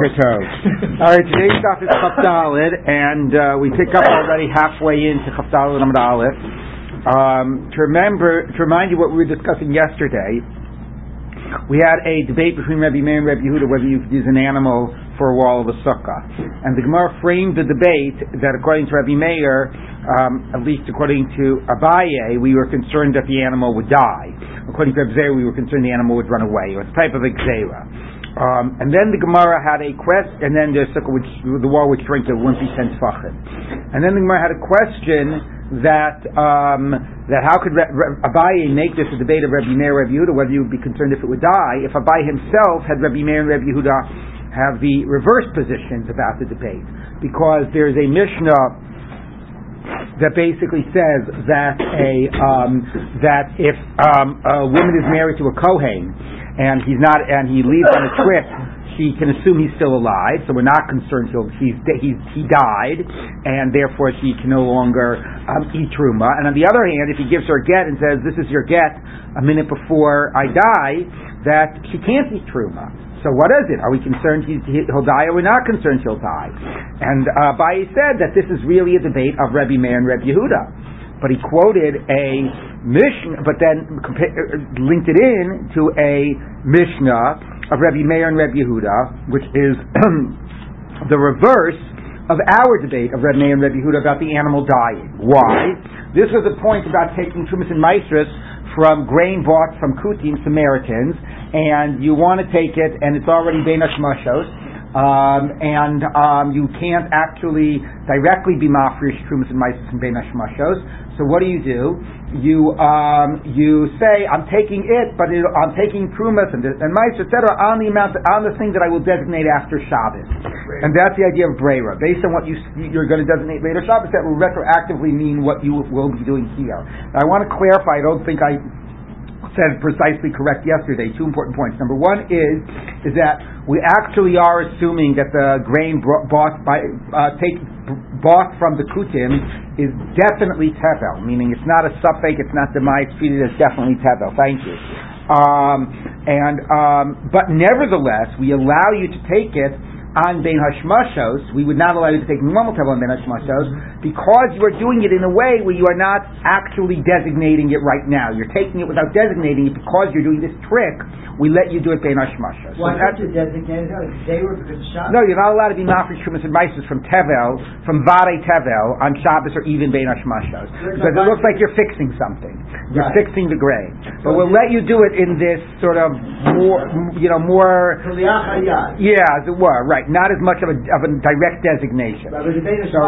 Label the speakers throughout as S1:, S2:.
S1: All right, today's stuff is Chafdalid, and uh, we pick up already halfway into Chafdalid Aleph. Um, to remember, to remind you what we were discussing yesterday, we had a debate between Rabbi Meir and Rabbi Yehuda whether you could use an animal for a wall of a sukkah. And the Gemara framed the debate that according to Rabbi Meir, um, at least according to Abaye, we were concerned that the animal would die. According to Rabbi Zeira, we were concerned the animal would run away. It was a type of exera. Um, and then the Gemara had a quest, and then the sukkah would, the wall would shrink to wouldn't be ten. And then the Gemara had a question that um, that how could Re- Re- Abaye make this a debate of Rabbi Meir Rabbi Yehuda whether you would be concerned if it would die if Abaye himself had Rabbi Meir and Rabbi Yehuda have the reverse positions about the debate because there's a Mishnah that basically says that a um, that if um, a woman is married to a kohen and he's not, and he leaves on a trip, she can assume he's still alive, so we're not concerned till he's, he's he died, and therefore she can no longer um, eat truma. And on the other hand, if he gives her a get and says, "This is your get," a minute before I die, that she can't eat truma. So what is it? Are we concerned he, will die, or we're not concerned he'll die? And uh, Bai said that this is really a debate of Rebbe Meir and Rebbe Yehuda but he quoted a Mishnah, but then uh, linked it in to a Mishnah of Rabbi Meir and Rabbi Yehuda, which is the reverse of our debate of Rabbi Meir and Rabbi Yehuda about the animal dying. Why? This was a point about taking Trumas and Maestris from grain bought from Kutim Samaritans, and you want to take it, and it's already Bein Hashmashos, um, and um, you can't actually directly be mafresh trumas and maisis and bein hashmashos. So what do you do? You um, you say I'm taking it, but it, I'm taking trumas and, and maisis etc. on the amount on the thing that I will designate after Shabbos, and that's the idea of brera. Based on what you you're going to designate later Shabbos, that will retroactively mean what you will be doing here. Now, I want to clarify. I don't think I said precisely correct yesterday. Two important points. Number one is is that we actually are assuming that the grain bought by uh, take bought from the kutim is definitely tevel, meaning it's not a suffix, it's not demai, it's treated as definitely tevel. Thank you. Um, and um, but nevertheless, we allow you to take it on Ben Hashmashos, we would not allow you to take normal Tevel on Ben Hashmashos because you are doing it in a way where you are not actually designating it right now. You're taking it without designating it because you're doing this trick. We let you do it Ben Hashmashos.
S2: Why so you designate it? They were because Shabbos.
S1: No, you're not allowed to be Mafresh Shumas and Mises from Tevel, from Vare Tevel on Shabbos or even Ben Hashmashos because it looks like you're fixing something. You're right. fixing the grain. But we'll let you do it in this sort of more, you know, more. Yeah, as it were, right. Not as much of a, of a direct designation.
S2: But the so,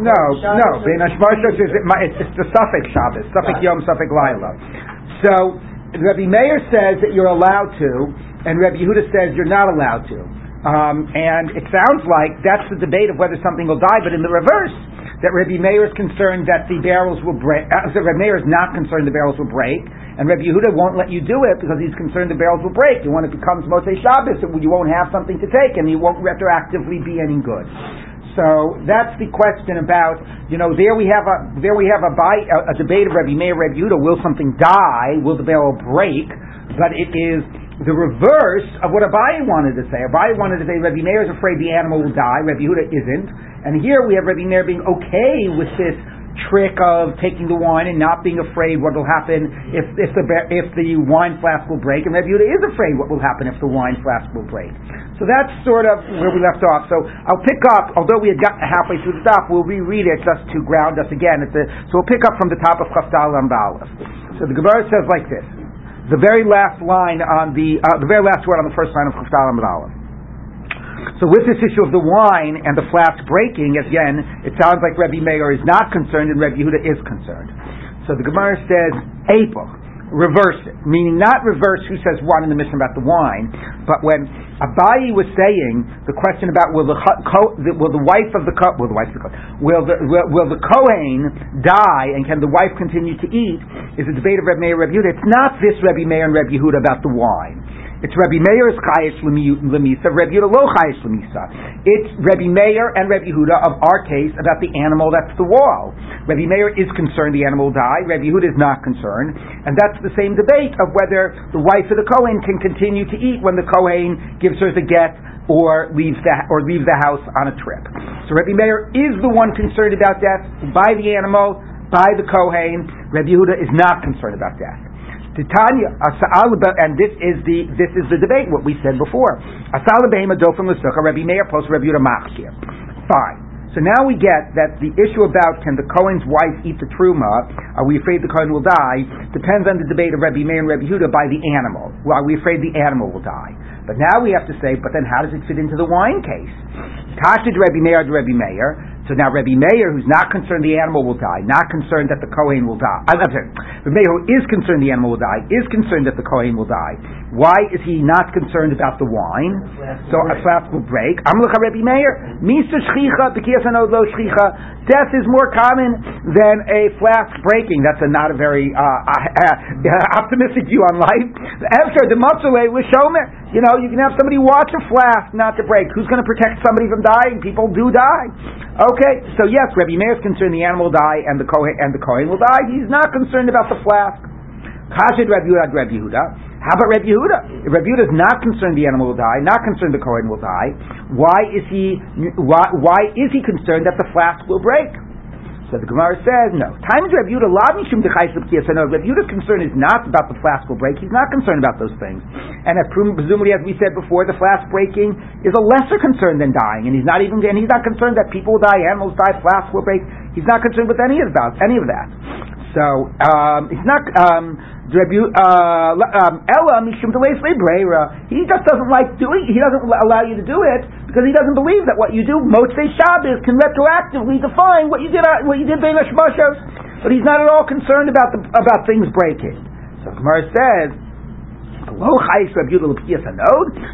S1: no, no. Ben Hashmashos is it's, it's the suffix Shabbos, suffix Yom, suffix Laila. So Rabbi Meir says that you're allowed to, and Rabbi Yehuda says you're not allowed to. Um, and it sounds like that's the debate of whether something will die, but in the reverse, that Rabbi Meir is concerned that the barrels will break. Uh, so Rabbi Meir is not concerned the barrels will break, and Rabbi Yehuda won't let you do it because he's concerned the barrels will break. And when it becomes Motzei Shabbos, you won't have something to take, and you won't retroactively be any good. So that's the question about you know there we have a there we have a, a, a debate of Rabbi Meir Rabbi Yehuda will something die will the barrel break but it is the reverse of what Abaye wanted to say. Abaye wanted to say Rabbi Meir is afraid the animal will die. Rabbi Yehuda isn't. And here we have Rabbi Meir being okay with this trick of taking the wine and not being afraid what will happen if, if the if the wine flask will break. And Rabbi Yehuda is afraid what will happen if the wine flask will break. So that's sort of where we left off. So I'll pick up, although we had gotten halfway through the stop, we'll reread it just to ground us again. The, so we'll pick up from the top of Chafdal Ambalas. So the Gemara says like this the very last line on the uh, the very last word on the first line of Chaftal Amid So with this issue of the wine and the flask breaking, again, it sounds like Rebbe Meir is not concerned and Rebbe Yehuda is concerned. So the Gemara says, April reverse it, meaning not reverse who says what in the mission about the wine, but when Abaye was saying the question about will the, will the wife of the will the wife of the will the will, will the Kohen die and can the wife continue to eat is a debate of Rebbe Meir and Rebbe Yehuda. It's not this Rebbe Meir and Rebbe Yehuda about the wine. It's Rabbi Meir's chayish lemisa, Rabbi Yehuda lo chayish lemisa. It's Rabbi Meir and Rabbi Yehuda of our case about the animal that's the wall. Rabbi Meir is concerned the animal die. Rabbi Yehuda is not concerned, and that's the same debate of whether the wife of the Kohen can continue to eat when the Kohen gives her the get or leaves the or leaves the house on a trip. So Rabbi Meir is the one concerned about death by the animal, by the Kohen. Rabbi Yehuda is not concerned about death. Titania, and this is the this is the debate. What we said before. Asal behema dofim l'sucha. Rabbi Meir post Rabbi Yehuda machshir. Fine. So now we get that the issue about can the Cohen's wife eat the truma? Are we afraid the Cohen will die? Depends on the debate of Rabbi Meir and Rabbi Yehuda by the animal. Well, are we afraid the animal will die? But now we have to say, but then how does it fit into the wine case? Kasha Rabbi Meir Rabbi Meir. So now Rabbi Meir, who's not concerned the animal will die, not concerned that the Kohen will die. I'm sorry, Rabbi Meir, who is concerned the animal will die, is concerned that the Kohen will die. Why is he not concerned about the wine? So a flask will break. Amlucha Rabbi Meir, Misa Shchicha, Lo Shchicha. Death is more common than a flask breaking. That's a not a very uh, uh, optimistic view on life. After the Matzule with Shomer, you know, you can have somebody watch a flask not to break. Who's going to protect somebody from dying? People do die. Okay, so yes, Rabbi Meir is concerned the animal will die and the Kohen and the Kohen will die. He's not concerned about the flask. Chashid Rabbi Yehuda, Yehuda. How about Rabbi Yehuda? Rabbi Yehuda is not concerned the animal will die, not concerned the Kohen will die, why is he why, why is he concerned that the flask will break? So the Gemara says, no. Time is Rabbi Yehuda lavishim No, Rabbi Yehuda's concern is not about the flask will break. He's not concerned about those things. And as presumably, as we said before, the flask breaking is a lesser concern than dying. And he's not even, and he's not concerned that people will die, animals die, flask will break. He's not concerned with any of that. Any of that. So um, not. Um, uh, um, Ella mishum He just doesn't like doing. He doesn't allow you to do it because he doesn't believe that what you do Motzei Shabbos can retroactively define what you did. Uh, what you did But he's not at all concerned about the about things breaking. So Gemara says. Lo chayis Rabbi Yehuda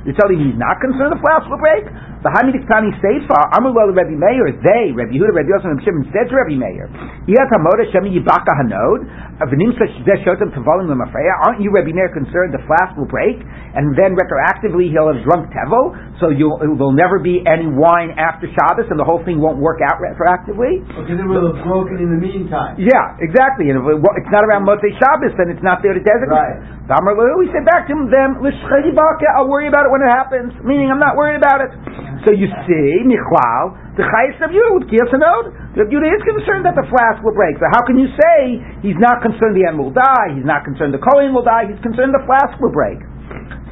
S1: You're telling me he's not concerned the flask will break? The Hamidikhtani Seifa, Amr Rabbi Meir, they, Rabbi Yehuda, Rabbi Yosef, and Shimon said to Rabbi Meir, Iyat Hamoda Shemi Yibaka Hanod, Avenim Shotim Tavalim Lemafreya, aren't you, Rabbi Meir, concerned the flask will break, and then retroactively he'll have drunk Tevel, so you'll, there'll never be any wine after Shabbos, and the whole thing won't work out retroactively?
S2: Because it will have broken in the meantime.
S1: Yeah, exactly, and if it's not around Motzei Shabbos, then it's not there to designate. Right. We said back to them, I'll worry about it when it happens, meaning I'm not worried about it. So you see, Michal, the Chayis of Yehuda with Kiyasanod, the Yehuda is concerned that the flask will break. So how can you say he's not concerned the animal will die, he's not concerned the Kohen will die, he's concerned the flask will break?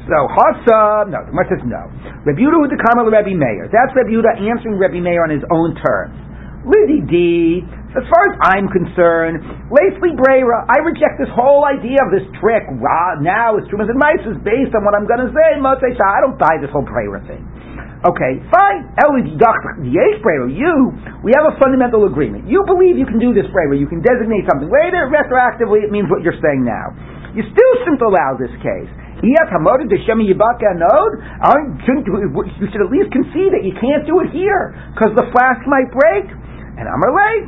S1: So Hasa, no, the Gemara says no. Rabbi Yehuda with the Kamal Rabbi Meir. That's Yehuda answering Rabbi Meir on his own terms. Liddy D, as far as I'm concerned, Lacely Brera, I reject this whole idea of this trick. Now it's Trumas and Mice is based on what I'm going to say. I don't buy this whole Brera thing. Okay, fine. You, we have a fundamental agreement. You believe you can do this brera. You can designate something. Later, retroactively, it means what you're saying now. You still shouldn't allow this case. You should at least concede that you can't do it here because the flask might break. And I'm like,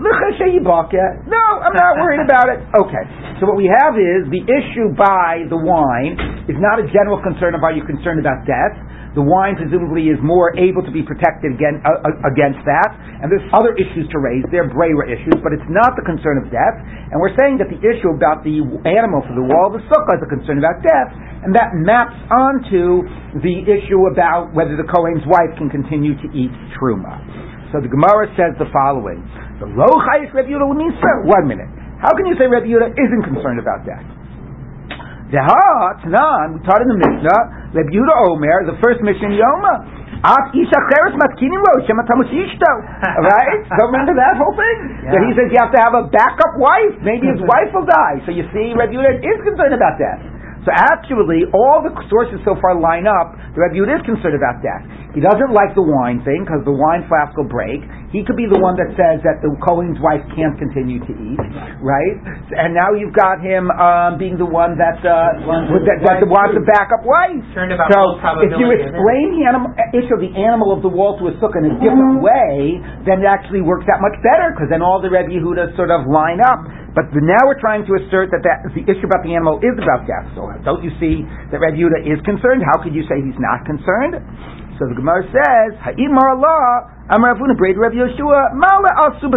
S1: no, I'm not worried about it. Okay. So what we have is the issue by the wine is not a general concern are you concerned about death the wine presumably is more able to be protected against, uh, uh, against that. And there's other issues to raise. They're Brera issues, but it's not the concern of death. And we're saying that the issue about the animal for the wall of the sukkah is a concern about death, and that maps onto the issue about whether the Kohen's wife can continue to eat truma. So the Gemara says the following: The low chayis Rebbe Yehuda one minute. How can you say Rebbe Yehuda isn't concerned about death? We taught in the Mishnah, Reb Yehuda Omer, the first Mishnah Yoma. At Isha Cheres Matkinim Lo, Shema Right? So remember that whole thing? Yeah. That he says you have to have a backup wife. Maybe his wife will die. So you see, Reb Yehuda is concerned about that. So actually, all the sources so far line up. The Rebbe is concerned about death. He doesn't like the wine thing because the wine flask will break. He could be the one that says that the Kohen's wife can't continue to eat, right? And now you've got him um, being the one that uh, that, that, that wants to back up wife. So if you explain the animal issue of the animal of the wall to a sukkah in a different way, then it actually works out much better because then all the Rebbe Yehudas sort of line up. But now we're trying to assert that, that the issue about the animal is about death. So don't you see that Rebbe Yehuda is concerned? How could you say he's not concerned? So the Gemara says, Ha'imar Allah, Amar Avuna Braid Rav Yoshua, Mala Asu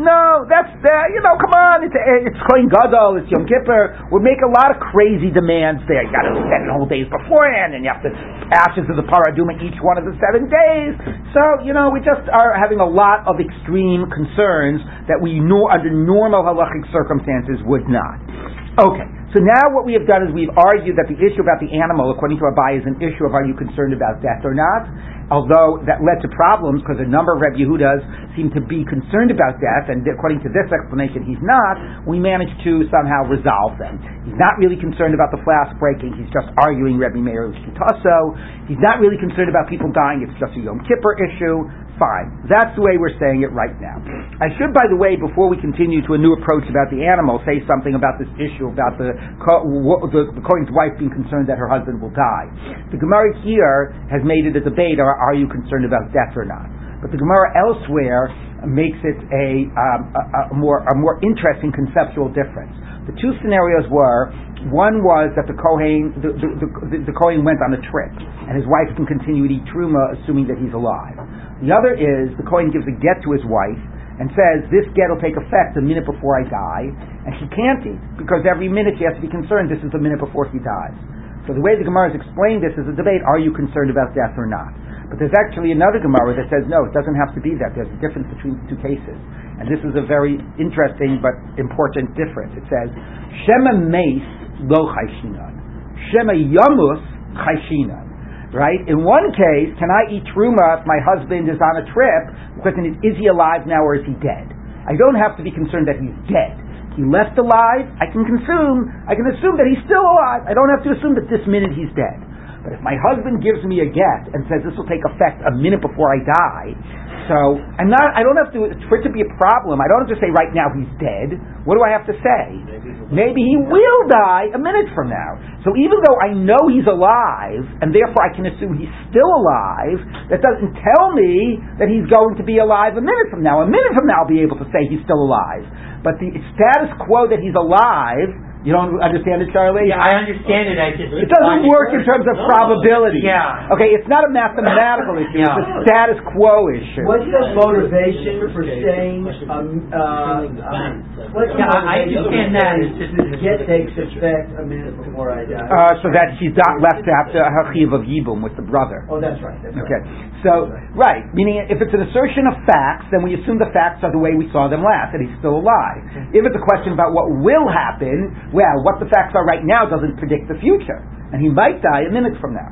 S1: No, that's, uh, you know, come on, it's, it's Kohen Gadol, it's Yom Kippur. We make a lot of crazy demands there. You got to spend the whole days beforehand, and you have to ashes of the parah adumah each one of the seven days. So, you know, we just are having a lot of extreme concerns that we know under normal halachic circumstances would not. Okay. So now what we have done is we've argued that the issue about the animal, according to Abaye, is an issue of are you concerned about death or not? Although that led to problems because a number of Reb Yehudas seem to be concerned about death, and according to this explanation, he's not. We managed to somehow resolve them. He's not really concerned about the flask breaking. He's just arguing Rebbe Meir Shitaso. He's not really concerned about people dying. It's just a Yom Kippur issue. Fine. That's the way we're saying it right now. I should, by the way, before we continue to a new approach about the animal, say something about this issue about the, the, the wife being concerned that her husband will die. The Gemara here has made it a debate, or are you concerned about death or not? But the Gemara elsewhere makes it a, um, a, a, more, a more interesting conceptual difference. The two scenarios were one was that the Kohen the, the, the, the Kohen went on a trip and his wife can continue to eat truma assuming that he's alive. The other is the Kohen gives a get to his wife and says, this get will take effect a minute before I die, and she can't eat, because every minute she has to be concerned this is the minute before he dies. So the way the Gemara has explained this is a debate, are you concerned about death or not? But there's actually another Gemara that says, no, it doesn't have to be that. There's a difference between the two cases. And this is a very interesting but important difference. It says, Shema meis lo chayshinan. Shema yamus chayshinan right? In one case, can I eat truma if my husband is on a trip? The question is, is he alive now or is he dead? I don't have to be concerned that he's dead. He left alive. I can consume. I can assume that he's still alive. I don't have to assume that this minute he's dead. But if my husband gives me a get and says this will take effect a minute before I die, so I'm not. I don't have to for it to be a problem. I don't have to say right now he's dead. What do I have to say? Maybe he will die a minute from now. So even though I know he's alive and therefore I can assume he's still alive, that doesn't tell me that he's going to be alive a minute from now. A minute from now I'll be able to say he's still alive. But the status quo that he's alive you don't understand it, Charlie?
S3: Yeah, I understand it. I just
S1: it doesn't work in terms of no. probability.
S3: Yeah.
S1: Okay, it's not a mathematical issue. Yeah. It's a status quo issue.
S2: What's the motivation for saying? Um, uh, um, what's
S3: yeah, I understand that.
S2: It's just the get takes effect a minute before I die.
S1: Uh, so that she's not left to have to her chiv of yibum with the brother.
S2: Oh, that's right. That's
S1: okay. Right. So right. right, meaning if it's an assertion of facts, then we assume the facts are the way we saw them last, and he's still alive. If it's a question about what will happen well, what the facts are right now doesn't predict the future. And he might die a minute from now.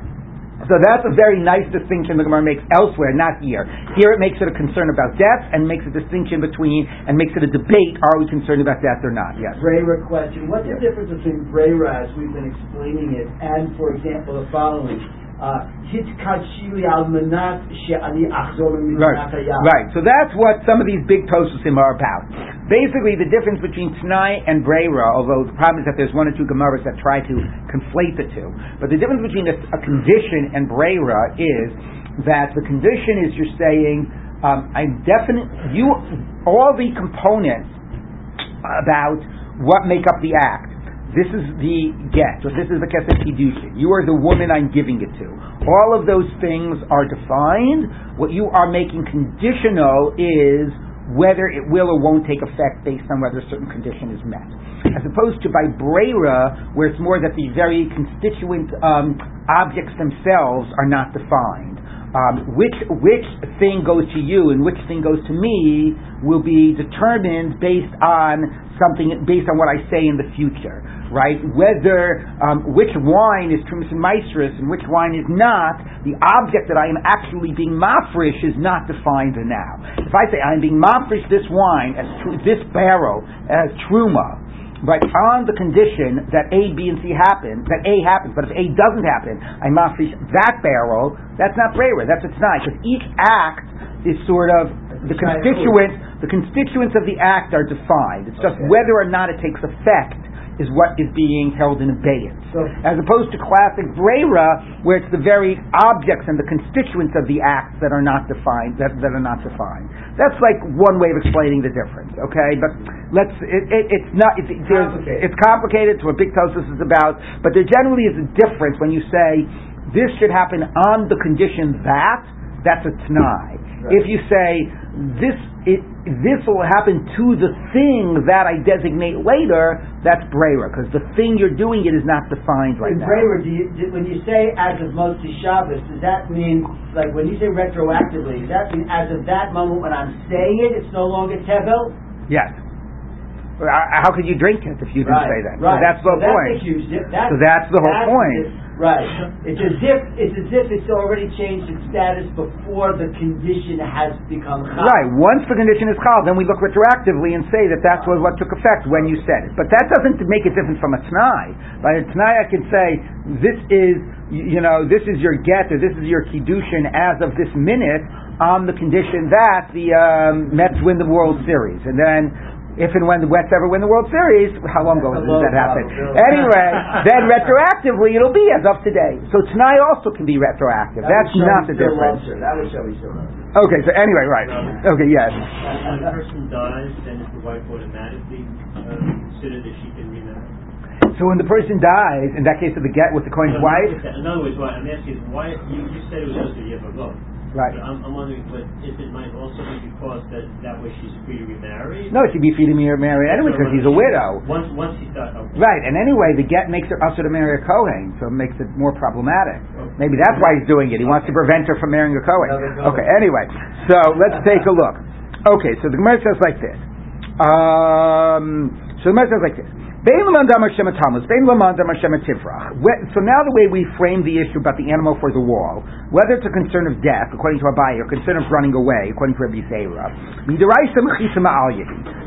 S1: So that's a very nice distinction the Gemara makes elsewhere, not here. Here it makes it a concern about death and makes a distinction between and makes it a debate: Are we concerned about death or not? Yes.
S2: Brera question: What's the difference between Brera, as we've been explaining it, and, for example, the following? Right.
S1: right. So that's what some of these big tosusim are about. Basically, the difference between Tanai and Brera, although the problem is that there's one or two Gemaras that try to conflate the two, but the difference between a, a condition and Brera is that the condition is you're saying, um, I'm definite, you, all the components about what make up the act this is the get, or this is the kesef kiddushin. You are the woman I'm giving it to. All of those things are defined. What you are making conditional is whether it will or won't take effect based on whether a certain condition is met. As opposed to by Brera, where it's more that the very constituent um, objects themselves are not defined. Um, which which thing goes to you and which thing goes to me will be determined based on something based on what I say in the future right? Whether um, which wine is Trumas and Maestris and which wine is not, the object that I am actually being mafresh is not defined now. If I say I'm being mafresh this wine as tr- this barrel as truma, right, on the condition that A, B, and C happen, that A happens, but if A doesn't happen, I mafresh that barrel, that's not brera, that's a tnai, because each act is sort of, the constituents, the constituents of the act are defined. It's just
S2: Okay.
S1: whether or not it takes effect is what is being held in abeyance.
S2: So-
S1: As opposed to classic brera, where it's the very objects and the constituents of the acts that are not defined, that, that are not defined. That's like one way of explaining the difference, okay? But let's, it, it, it's not, it,
S2: Complicated.
S1: it's complicated, it's what Big Tosis is about, but there generally is a difference when you say, this should happen on the condition that, that's a t'nai.
S2: Right.
S1: If you say, this, it, this will happen to the thing that I designate later, that's brera, because the thing you're doing it is not defined right
S2: In
S1: now.
S2: Braver, do you, do, when you say as of Motzi Shabbos, does that mean, like, when you say retroactively, does that mean as of that moment when I'm saying it, it's no longer Tevel?
S1: Yes. How could you drink it if you didn't say that? So that's the
S2: So That's a
S1: point.
S2: huge, that's.
S1: So that's the whole
S2: that's
S1: point.
S2: Right. It's as if, it's as if it's already changed its status before the condition has become chal.
S1: Right. Once the condition is called, then we look retroactively and say that that's what, what took effect when you said it. But that doesn't make it different from a t'nai. By a t'nai, I can say this is, you know, this is your get or this is your kiddushin as of this minute on the condition that the um, Mets win the World Series, and then. If and when the Mets ever win the World Series, how long ago
S2: That's
S1: does that happen? Anyway, then retroactively it'll be as of today. So tonight also can be retroactive.
S2: That
S1: That's not the difference.
S2: loves. That would show he still.
S1: Okay, so anyway, right. Okay, yes.
S4: When a person dies, then is the wife automatically uh, considered that she can remarry?
S1: So when the person dies, in that case of the get with the coin's
S4: So,
S1: wife,
S4: In other words, what I'm asking is why, you, you said it was just a Yevavot.
S1: Right.
S4: But I'm, I'm wondering, but if it might also be because that, that way she's free to remarry?
S1: No, she'd be free to mar- marry anyway because he's a widow.
S4: Once, once he's done, okay.
S1: Right, and anyway, the get makes her usher to marry a Kohen, so it makes it more problematic. Maybe that's why he's doing it. He wants to prevent her from marrying a Kohen.
S2: Kohen.
S1: Okay, anyway, so let's take a look. Okay, so the Gemara says like this. Um, so the Gemara says like this. So now the way we frame the issue about the animal for the wall, whether it's a concern of death, according to Abaye, or concern of running away, according to Rabbi yehi.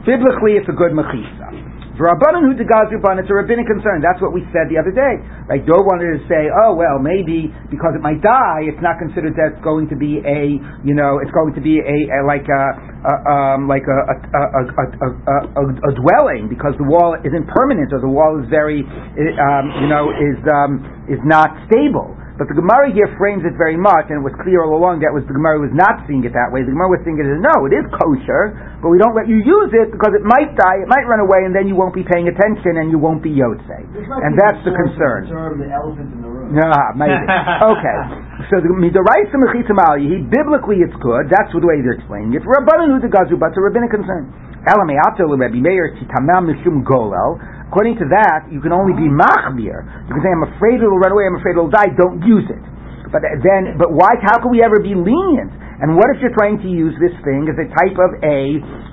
S1: Biblically, it's a good mechisa. For Rabbanan who degazuban, it's a rabbinic concern. That's what we said the other day. Right? Dor wanted to say, oh well, maybe because it might die, it's not considered that's going to be a, you know, it's going to be a, a like a, a um, like a, a, a, a dwelling because the wall isn't permanent or the wall is very, um, you know, is um, is not stable. But the Gemara here frames it very much, and it was clear all along that was the Gemara was not seeing it that way. The Gemara was seeing it as no, it is kosher, but we don't let you use it because it might die, it might run away, and then you won't be paying attention and you won't be yotze. And that's the concern.
S2: the elephant in the room.
S1: Yeah, maybe. okay. So the midaraisa mechitza ma'alihi, biblically it's good. That's the way they're explaining it. Rabbanan the gazu, but it's a rabbinic concern. Elameato Rabbi Meir titamam mishum golel. According to that, you can only be machmir. You can say, I'm afraid it'll run away, I'm afraid it'll die, don't use it. But then, but why, how can we ever be lenient? And what if you're trying to use this thing as a type of a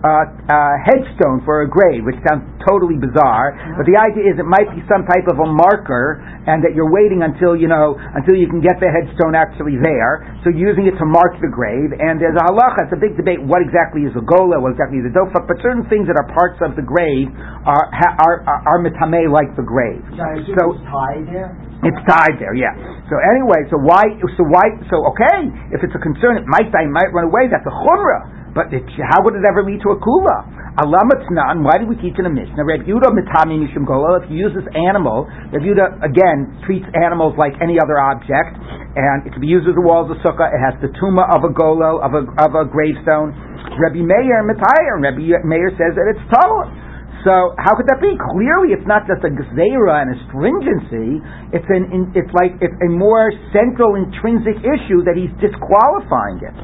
S1: uh, uh, headstone for a grave, which sounds totally bizarre, but the idea is it might be some type of a marker, and that you're waiting until you know until you can get the headstone actually there. So using it to mark the grave, and there's a halacha. It's a big debate. What exactly is a gola? What exactly is a dofak? But certain things that are parts of the grave are ha- are are, are mitame like the grave.
S2: Assume
S1: So-
S2: is tied there.
S1: It's tied there, yeah. So anyway, so why? So why? So okay, if it's a concern, it might die, might run away. That's a chumrah. But it, how would it ever lead to a kula? Alamatnan. Why do we teach in a mishnah? Reb Yehuda mitami mishum gola. If you use this animal, Reb Yehuda again treats animals like any other object, and it can be used as the walls of sukkah. It has the tuma of a golo of a of a gravestone. Rabbi Meir mitayir. Rabbi Meir says that it's total. So how could that be? Clearly, it's not just a gzeira and a stringency. It's an in, it's like it's a more central intrinsic issue that he's disqualifying it.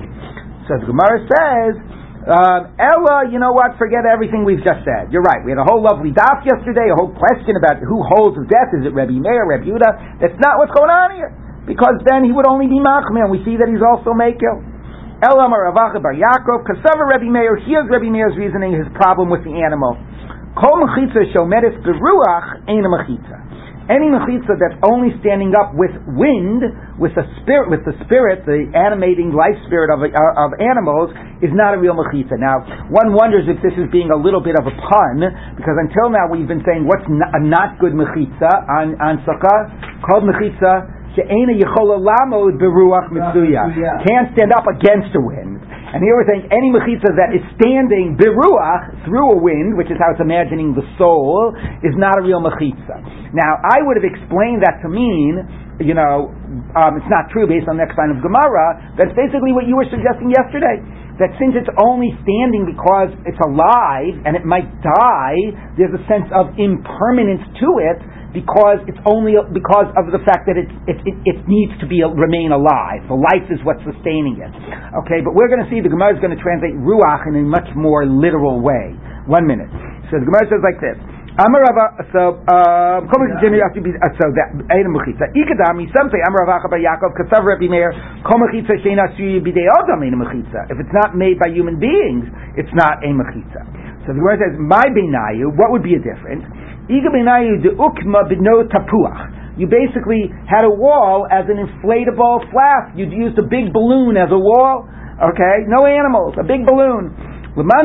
S1: So the Gemara says, um, Ella, you know what? Forget everything we've just said. You're right. We had a whole lovely daf yesterday, a whole question about who holds of death. Is it Rebbe Meir, Rebbe Yehuda? That's not what's going on here. Because then he would only be machmir, and we see that he's also makil. Ella Maravacha Bar Yaakov, Kasava Rebbe Meir. Here's Rebbe Meir's reasoning, his problem with the animal. Kol mechitza shomeres beruach ein a mechitza. Any mechitza that's only standing up with wind, with the spirit, with the spirit, the animating life spirit of, uh, of animals, is not a real mechitza. Now, one wonders if this is being a little bit of a pun, because until now we've been saying what's a not good mechitza on, on sukkah, called mechitza, she'ena yichola lamod beruach mitzuya. Can't stand up against the wind. And here we're saying any mechitza that is standing biruach through a wind, which is how it's imagining the soul, is not a real mechitza. Now, I would have explained that to mean, you know, um, it's not true based on the next line of Gemara. That's basically what you were suggesting yesterday. That since it's only standing because it's alive and it might die, there's a sense of impermanence to it because it's only because of the fact that it, it, it, it needs to be remain alive. The life is what's sustaining it. Okay, but we're going to see the Gemara is going to translate ruach in a much more literal way. One minute. So the Gemara says like this. Amar Rava, so, um, so that, Eina Mechitza. Ikadami, some say, Amar Rava Bar Yaakov, Katsav Rabbi Meir, Kol Mechitza Sheina Suyi Bidei Adam Eina Mechitza. If it's not made by human beings, it's not a Mechitza. So the Gemara says, My Beinayu, what would be a difference? You basically had a wall as an inflatable flask. You'd used a big balloon as a wall. Okay? No animals, a big balloon. If Rabbi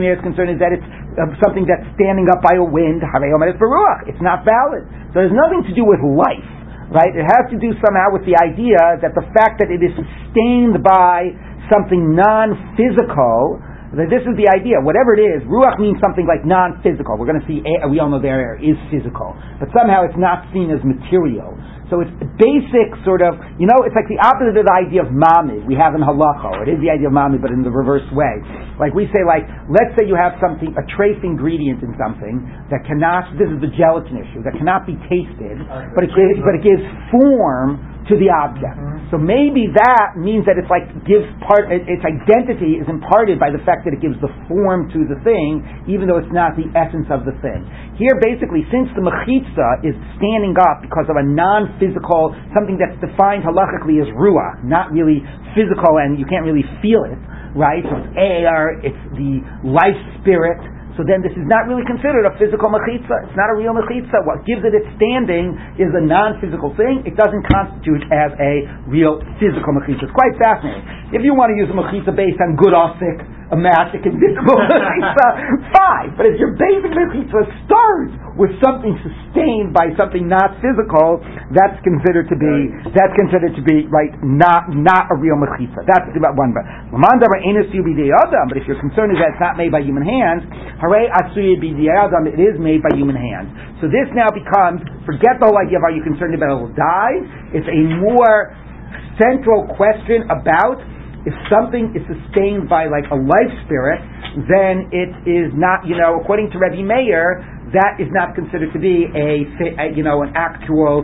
S1: Meir is concerned is that it's uh, something that's standing up by a wind, it's not valid. So there's nothing to do with life, right? It has to do somehow with the idea that the fact that it is sustained by something non-physical this is the idea. Whatever it is, ruach means something like non-physical. We're going to see. Eh, we all know the air is physical, but somehow it's not seen as material. So it's basic sort of, you know, it's like the opposite of the idea of mamid we have in halacha. It is the idea of mamid, but in the reverse way. Like we say, like, let's say you have something, a trace ingredient in something that cannot, this is the gelatin issue, that cannot be tasted, but it gives, but it gives form to the object. Mm-hmm. So maybe that means that it's like gives part its identity is imparted by the fact that it gives the form to the thing, even though it's not the essence of the thing. Here, basically, since the mechitza is standing up because of a non-physical something that's defined halachically as ruah, not really physical, and you can't really feel it, right? So it's air, it's the life spirit so then this is not really considered a physical mechitza. It's not a real mechitza. What gives it its standing is a non-physical thing. It doesn't constitute as a real physical mechitza. It's quite fascinating. If you want to use a mechitza based on good osik, a magic invisible mechitza, fine. But if your basic mechitza starts with something sustained by something not physical, that's considered to be that's considered to be right not not a real mechitza. That's about one. But Lamanda inusubi the Adam, but if your concern is that it's not made by human hands, hare it is made by human hands. So this now becomes forget the whole idea of are you concerned about it will die. It's a more central question about if something is sustained by like a life spirit, then it is not, you know, according to Rabbi Meir, that is not considered to be a, a you know, an actual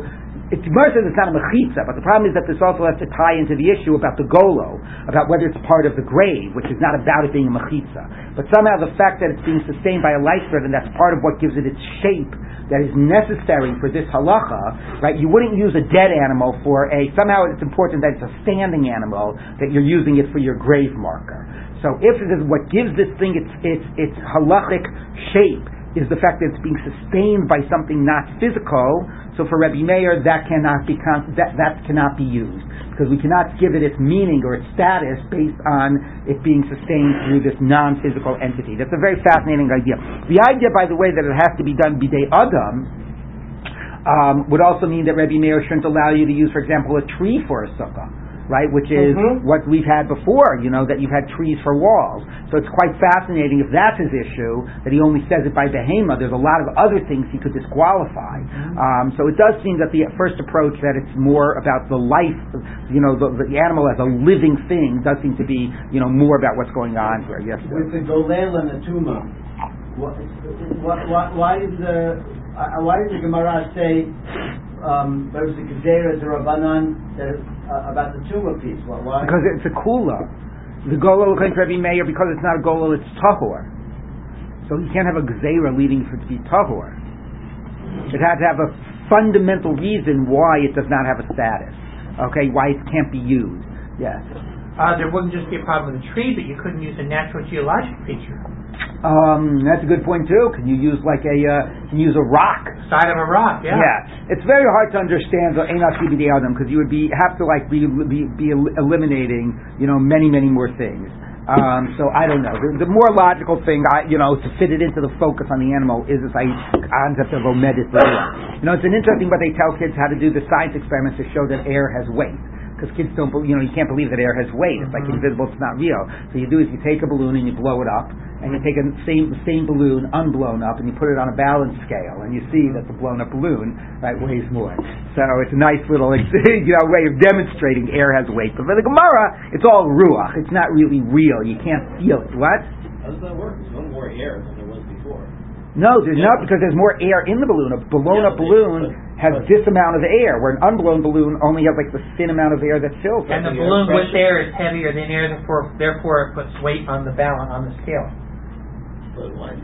S1: it's says it's not a mechitza, but the problem is that this also has to tie into the issue about the golo, about whether it's part of the grave, which is not about it being a mechitza. But somehow the fact that it's being sustained by a life thread, and that's part of what gives it its shape that is necessary for this halacha, right? You wouldn't use a dead animal for a, somehow it's important that it's a standing animal, that you're using it for your grave marker. So if it is what gives this thing its, its, its halachic shape, is the fact that it's being sustained by something not physical. So for Rabbi Meir, that cannot be that that cannot be used because we cannot give it its meaning or its status based on it being sustained through this non-physical entity. That's a very fascinating idea. The idea, by the way, that it has to be done bidei adam um, would also mean that Rabbi Meir shouldn't allow you to use, for example, a tree for a sukkah right? Which is mm-hmm. what we've had before, you know, that you've had trees for walls. So it's quite fascinating if that's his issue, that he only says it by behema. There's a lot of other things he could disqualify. Mm-hmm. Um, so it does seem that the first approach that it's more about the life, you know, the, the animal as a living thing does seem to be, you know, more about what's going on here. Yes,
S2: sir. With the golel and the tuma, why, why, why is the uh, why does the Gemara say um, there was a Gezerah Rabbanan uh, about the tumah piece. why?
S1: Because it's a kula. The golol according to Rabbi Meir, because it's not a golol, it's tahor. So you can't have a Gezerah leading for it to be tahor. It had to have a fundamental reason why it does not have a status. Okay, why it can't be used. Yes.
S3: Uh, there wouldn't just be a problem with the tree, but you couldn't use a natural geologic feature.
S1: Um, that's a good point too. Can you use like a uh, can you use a rock?
S3: Side of a rock, yeah.
S1: Yeah, it's very hard to understand the Einat CBD Adam because you would be have to like be be, be eliminating you know many many more things. Um, so I don't know. The, the more logical thing, I you know, to fit it into the focus on the animal is this I- concept of omedit You know, it's an interesting, but they tell kids how to do the science experiments to show that air has weight because kids don't, bel- you know, you can't believe that air has weight. It's like mm-hmm. invisible. It's not real. So you do is you take a balloon and you blow it up, and you take a same same balloon unblown up, and you put it on a balance scale, and you see that the blown up balloon right weighs more. So it's a nice little you know way of demonstrating air has weight. But for the Gemara, it's all ruach. It's not really real. You can't feel it. What?
S5: How does that work? There's no more air than there was before.
S1: No, there's not because there's more air in the balloon. A blown up
S5: Yeah,
S1: balloon
S5: but-
S1: has
S5: but-
S1: this amount of air, where an unblown balloon only has like the thin amount of air that fills it.
S3: And the
S5: The
S3: balloon
S5: air
S3: with air is heavier than air, therefore, therefore it puts weight on the balance on the scale.
S5: But why?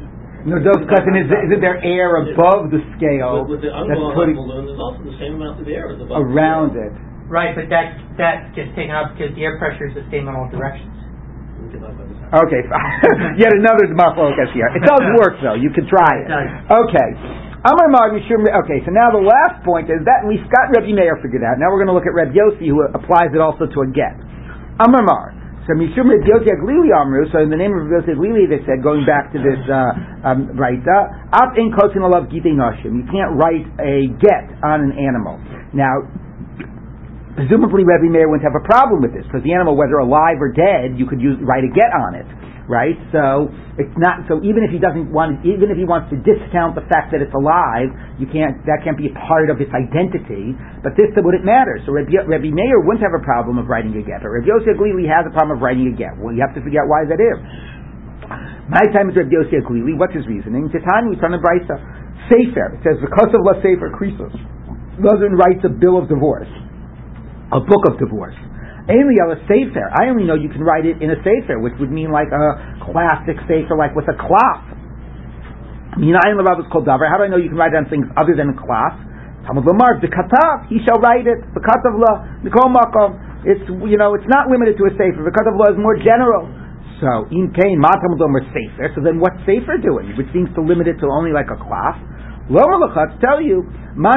S1: No, those question is, isn't there air above the scale
S5: With, with the
S1: that's
S5: unblown
S1: putting
S5: balloon, there's also the same amount of air as above
S1: around
S5: scale.
S1: it?
S3: Right, but that that gets taken out because the air pressure is the same in all directions.
S5: We can talk about this.
S1: Okay, fine. yet another maflokas here. It does work though. You could try it. Okay. Amar Mishum- Okay, so now the last point is that we've got Rebbe Meir figured out. Now we're going to look at Reb Yossi, who applies it also to a get. Amar Mar. So Mishum Reb Yossi Aglili Amru. So in the name of Reb Yossi Aglili, they said, going back to this uh, um, Up in kotin alav gitei nashim. You can't write a get on an animal. Now, presumably Rebbe Meir wouldn't have a problem with this because the animal, whether alive or dead, you could use write a get on it, right? So it's not so even if he doesn't want, even if he wants to discount the fact that it's alive, you can't that can't be a part of its identity. But this wouldn't matter. So Rebbe, Rebbe Meir wouldn't have a problem of writing a get, but Rebbe Yossi Aglili has a problem of writing a get. Well, you have to figure out why that is. My time is Rebbe Yossi Aglili. What's his reasoning? Titani, turn the Brisa. Sefer. It says because of La Sefer. Doesn't write a bill of divorce a book of divorce. Only a sefer. I only know you can write it in a sefer, which would mean like a classic sefer, like with a cloth. Minayin Lavav is called davar. How do I know you can write on things other than a cloth? Talmud Lamar, the katav, he shall write it. The katav la, mikol makom. It's you know, it's not limited to a sefer. The katav la is more general. So in kain ma Talmud Lamar sefer. So then what's sefer doing? Which seems to limit it to only like a cloth. Lower lachatz tell you. The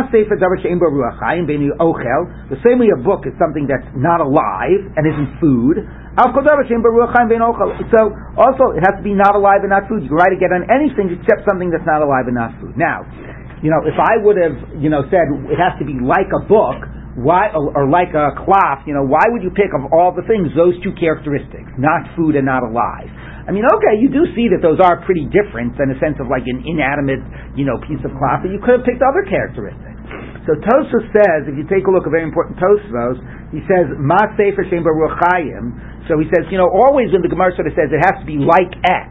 S1: same way a book is something that's not alive and isn't food. So also it has to be not alive and not food. You write a get on anything except something that's not alive and not food. Now, you know, if I would have you know said it has to be like a book. Why or like a cloth? You know, why would you pick of all the things those two characteristics, not food and not alive? I mean, okay, you do see that those are pretty different in a sense of like an inanimate, you know, piece of cloth, but you could have picked other characteristics. So Tosfos says, if you take a look, a very important Tosfos, he says, Ma Sefer Shem Baruch. So he says, you know, always when the Gemara sort of says it has to be like X,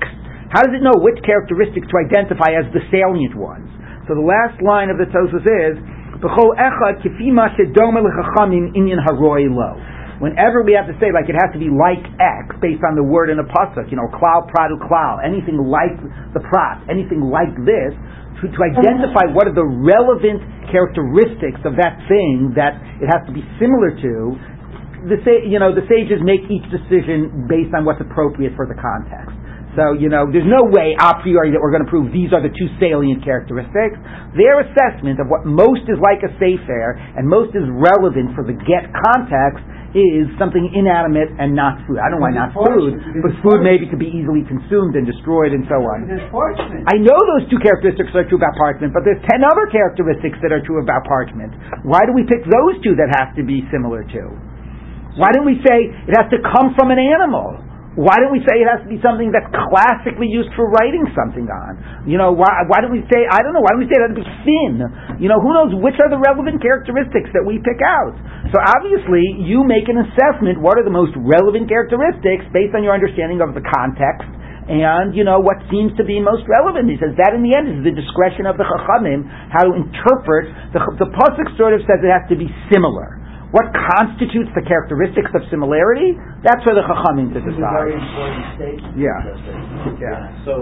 S1: how does it know which characteristics to identify as the salient ones? So the last line of the Tosfos is, B'chol echad kifi ma shedome l'chachamim inyan haroi lo. Whenever we have to say, like, it has to be like X, based on the word in a pasuk, you know, klal pradu klal, anything like the prat, anything like this, to, to identify what are the relevant characteristics of that thing that it has to be similar to, the sa- you know, the sages make each decision based on what's appropriate for the context. So, you know, there's no way a priori that we're going to prove these are the two salient characteristics. Their assessment of what most is like a sefer and most is relevant for the get context is something inanimate and not food. I don't know why not food, but food maybe could be easily consumed and destroyed and so on. I know those two characteristics are true about parchment, but there's ten other characteristics that are true about parchment. Why do we pick those two that have to be similar to? Why don't we say it has to come from an animal? Why don't we say it has to be something that's classically used for writing something on? You know, why, why don't we say, I don't know, why don't we say it has to be thin? You know, who knows which are the relevant characteristics that we pick out? So obviously, you make an assessment, what are the most relevant characteristics based on your understanding of the context and you know what seems to be most relevant. He says that in the end is the discretion of the chachamim how to interpret the the pasuk. Sort of says it has to be similar. What constitutes the characteristics of similarity? That's for the chachamim to
S2: This is a very
S1: decide.
S2: important statement.
S1: Yeah.
S2: Justin.
S1: Yeah.
S5: So,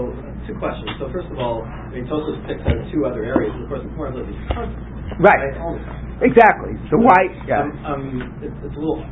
S5: two questions. So, first of all, I mean, Tosos picks out two other areas. Of course, importantly, because
S1: Right.
S5: all the time.
S1: Exactly. So why? Yeah.
S5: Um, um, it's, it's a little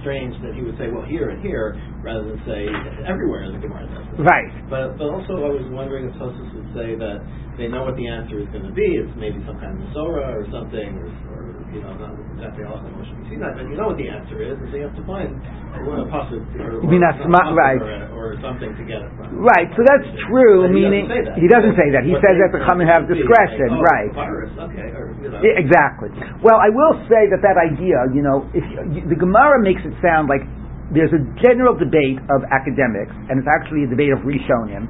S5: strange that he would say, well, here and here, rather than say everywhere in the Gemara does this.
S1: Right.
S5: But but also I was wondering if Tosus would say that they know what the answer is going to be. It's maybe some kind of Masorah or something, or, or you know, not exactly also see Sinai, but you know what the answer is, and so you have to find a pasuk or,
S1: You mean
S5: or
S1: that's
S5: some
S1: right.
S5: or, or something to get it from.
S1: Right, so that's true,
S5: But he
S1: meaning
S5: doesn't say that.
S1: he doesn't say that. He says
S5: they
S1: that the Chachamim have discretion,
S5: like, oh,
S1: right?
S5: Virus, okay, or you know.
S1: Exactly. Well, I will say that that idea, you know, if you, the Gemara makes it sound like there's a general debate of academics, and it's actually a debate of Rishonim.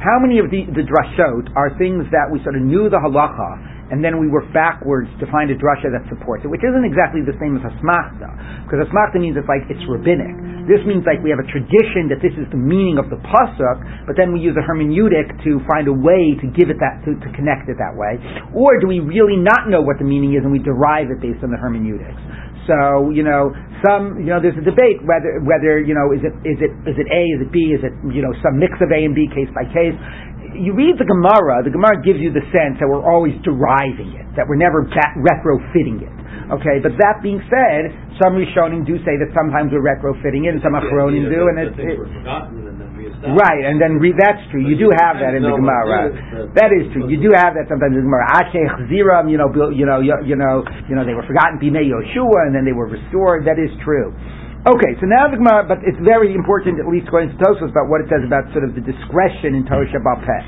S1: How many of the, the drashot are things that we sort of knew the halacha, and then we work backwards to find a drasha that supports it, which isn't exactly the same as asmachta, because asmachta means it's like it's rabbinic. This means like we have a tradition that this is the meaning of the pasuk, but then we use a hermeneutic to find a way to give it that to, to connect it that way. Or do we really not know what the meaning is and we derive it based on the hermeneutics? So you know, some you know, there's a debate whether whether you know is it is it is it A, is it B, is it you know some mix of A and B, case by case. You read the Gemara, the Gemara gives you the sense that we're always deriving it, that we're never back retrofitting it. Okay, but that being said, some Rishonim do say that sometimes we're retrofitting it, and some Achronim do, and it's it,
S5: were forgotten and then reestablished.
S1: Right, and then re- that's true. You do have that in the Gemara. That is true. You do have that sometimes in the Gemara. Ashech Ziram, you know, you know, you, know, you know, they were forgotten Bimei Yoshua, and then they were restored. That is true. Okay, so now the Gemara, but it's very important, at least according to Tosfos, about what it says about sort of the discretion in Torah Shabbat Peh.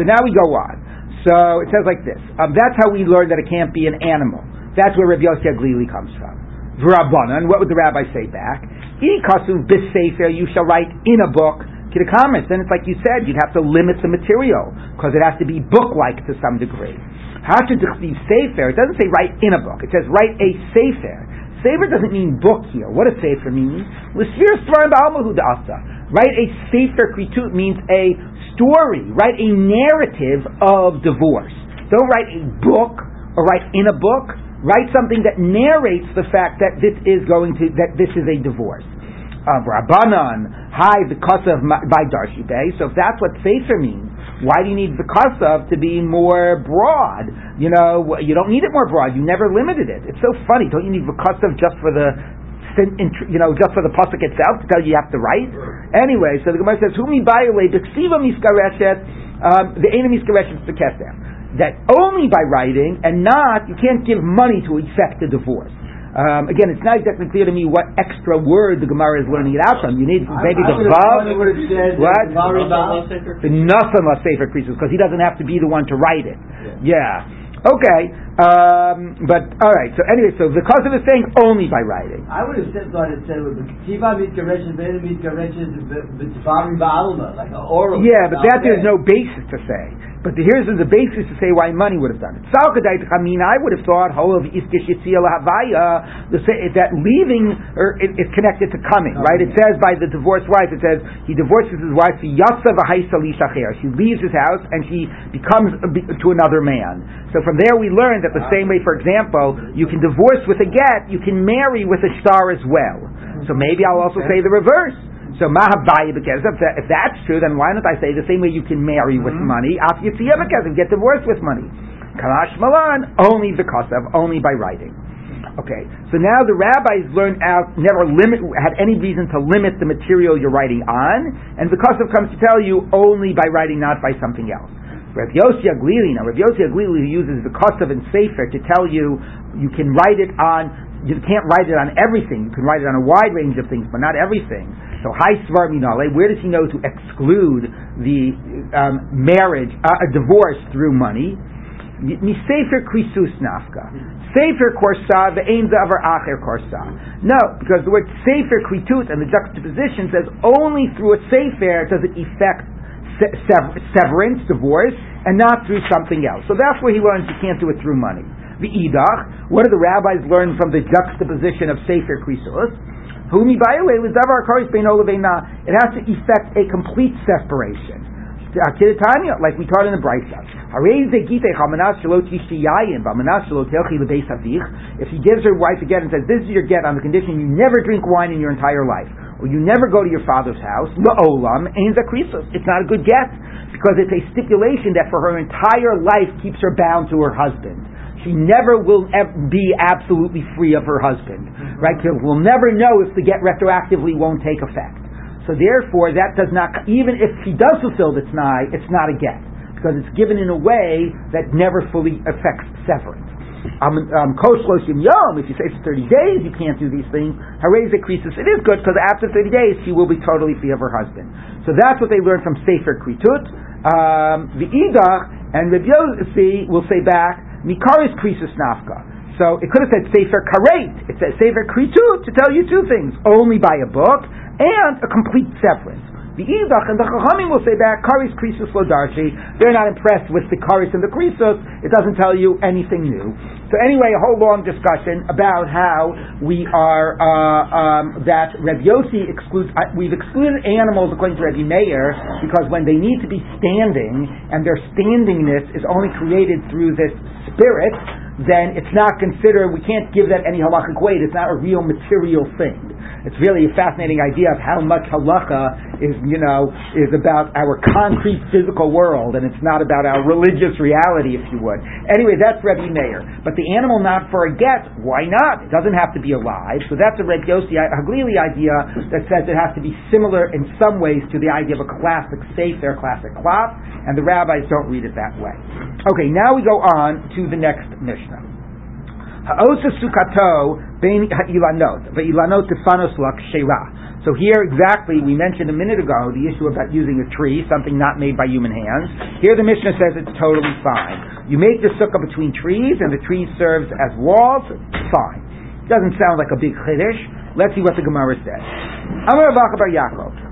S1: So now we go on. So it says like this. Um, that's how we learn that it can't be an animal. That's where Rabbi Yossi Haglili comes from. V'Rabbanan, what would the rabbi say back? Ikasuv b'sefer, you shall write in a book. Kidakamis, then it's like you said, you'd have to limit the material because it has to be book-like to some degree. How to sefer? It doesn't say write in a book. It says write a sefer. Sefer doesn't mean book here. What does sefer mean? Write a sefer kritut means a story. Write a narrative of divorce. Don't write a book or write in a book. Write something that narrates the fact that this is going to that this is a divorce. Rabbanan, hi, the of by Darshi. So if that's what sefer means, why do you need the to be more broad? You know, you don't need it more broad. You never limited it. It's so funny. Don't you need the just for the you know, just for the pasuk itself to tell you you have to write. Anyway, so the Gemara says, "Humi bayale b'ksiva miskareshet, um, the ena miskareshet b'kesef." That only by writing and not, you can't give money to effect a divorce. Um, again, it's not exactly clear to me what extra word the Gemara is learning it out from. You need maybe
S2: I
S1: the
S2: would
S1: vav,
S2: thought it would have said
S1: What?
S2: the Mari Baal.
S1: nothing less safer creases because he doesn't have to be the one to write it. Yeah. Okay. Um, but all right. So anyway, so the cause of is saying only by writing.
S2: I would have said thought it said with the mitkareshes, Veda mitkareshes, B'tzvari Ba'alma, like an oral.
S1: Yeah, but that there's
S2: no.
S1: basis to say. But the, here's the basis to say why money would have done it. Salkadait I would have thought of Iskish Havaya, that leaving or it, is connected to coming, right? It says by the divorced wife, it says he divorces his wife, Yatsa. She leaves his house and she becomes to another man. So from there we learn that the same way, for example, you can divorce with a get, you can marry with a star as well. So maybe I'll also say the reverse. So mahabaya because if, that, if that's true, then why don't I say the same way you can marry with mm-hmm. money, af yitziyah because get divorced with money. Kalash malan only because of only by writing. Okay, so now the rabbis learned out never limit had any reason to limit the material you're writing on, and the of comes to tell you only by writing, not by something else. Rav Yossi Haglili, now Rav Yossi Haglili uses the of and Sefer to tell you you can write it on you can't write it on everything. You can write it on a wide range of things, but not everything. So, high svar minale, where does he know to exclude the um, marriage, uh, a divorce through money? Misefer krisus nafka. Sefer korsa, the aims of our acher korsa. No, because the word sefer kritut and the juxtaposition says only through a sefer does it effect severance, divorce, and not through something else. So that's where he learns you can't do it through money. The idach, what do the rabbis learn from the juxtaposition of sefer krisus? Humi was davar It has to effect a complete separation. Like we taught in the Brisa. If he gives her wife a get and says, This is your get on the condition you never drink wine in your entire life, you never go to your father's house, no olam and zekeres it's not a good get, because it's a stipulation that for her entire life keeps her bound to her husband. she never will be absolutely free of her husband, right? Because we'll never know if the get retroactively won't take effect. So therefore, that does not, even if she does fulfill the t'nai, it's not a get. Because it's given in a way that never fully affects severance. Um, yom, if you say for 30 days you can't do these things, Harez Krisis, it is good because after 30 days she will be totally free of her husband. So that's what they learned from Sefer Kritut. Um, the Idach and Rabbi Yossi will say back, Mikaris Krisis Nafka. So it could have said Sefer Karet. It says Sefer Kritut to tell you two things: only by a book and a complete severance. The Idach and the Chachamim will say that Karis Krisus Lodarshi. They're not impressed with the Karis and the Krisus. It doesn't tell you anything new. So anyway, a whole long discussion about how we are uh, um, that Reb Yossi excludes. Uh, we've excluded animals according to Rabbi Meir because when they need to be standing and their standingness is only created through this spirit, then it's not considered. We can't give that any halachic weight. It's not a real material thing. It's really a fascinating idea of how much halacha is, you know, is about our concrete physical world, and it's not about our religious reality, if you would. Anyway, that's Rebbe Meir. But the animal not for a get, why not? It doesn't have to be alive. So that's a Reb Yossi Haglili idea that says it has to be similar in some ways to the idea of a classic safe, their classic cloth, and the rabbis don't read it that way. Okay, now we go on to the next Mishnah. Bein ha'ilanot, shera. So here exactly, we mentioned a minute ago the issue about using a tree, something not made by human hands. Here the Mishnah says it's totally fine. You make the sukkah between trees, and the tree serves as walls, fine. Doesn't sound like a big chiddush. Let's see what the Gemara says. Amar Bar Yaakov.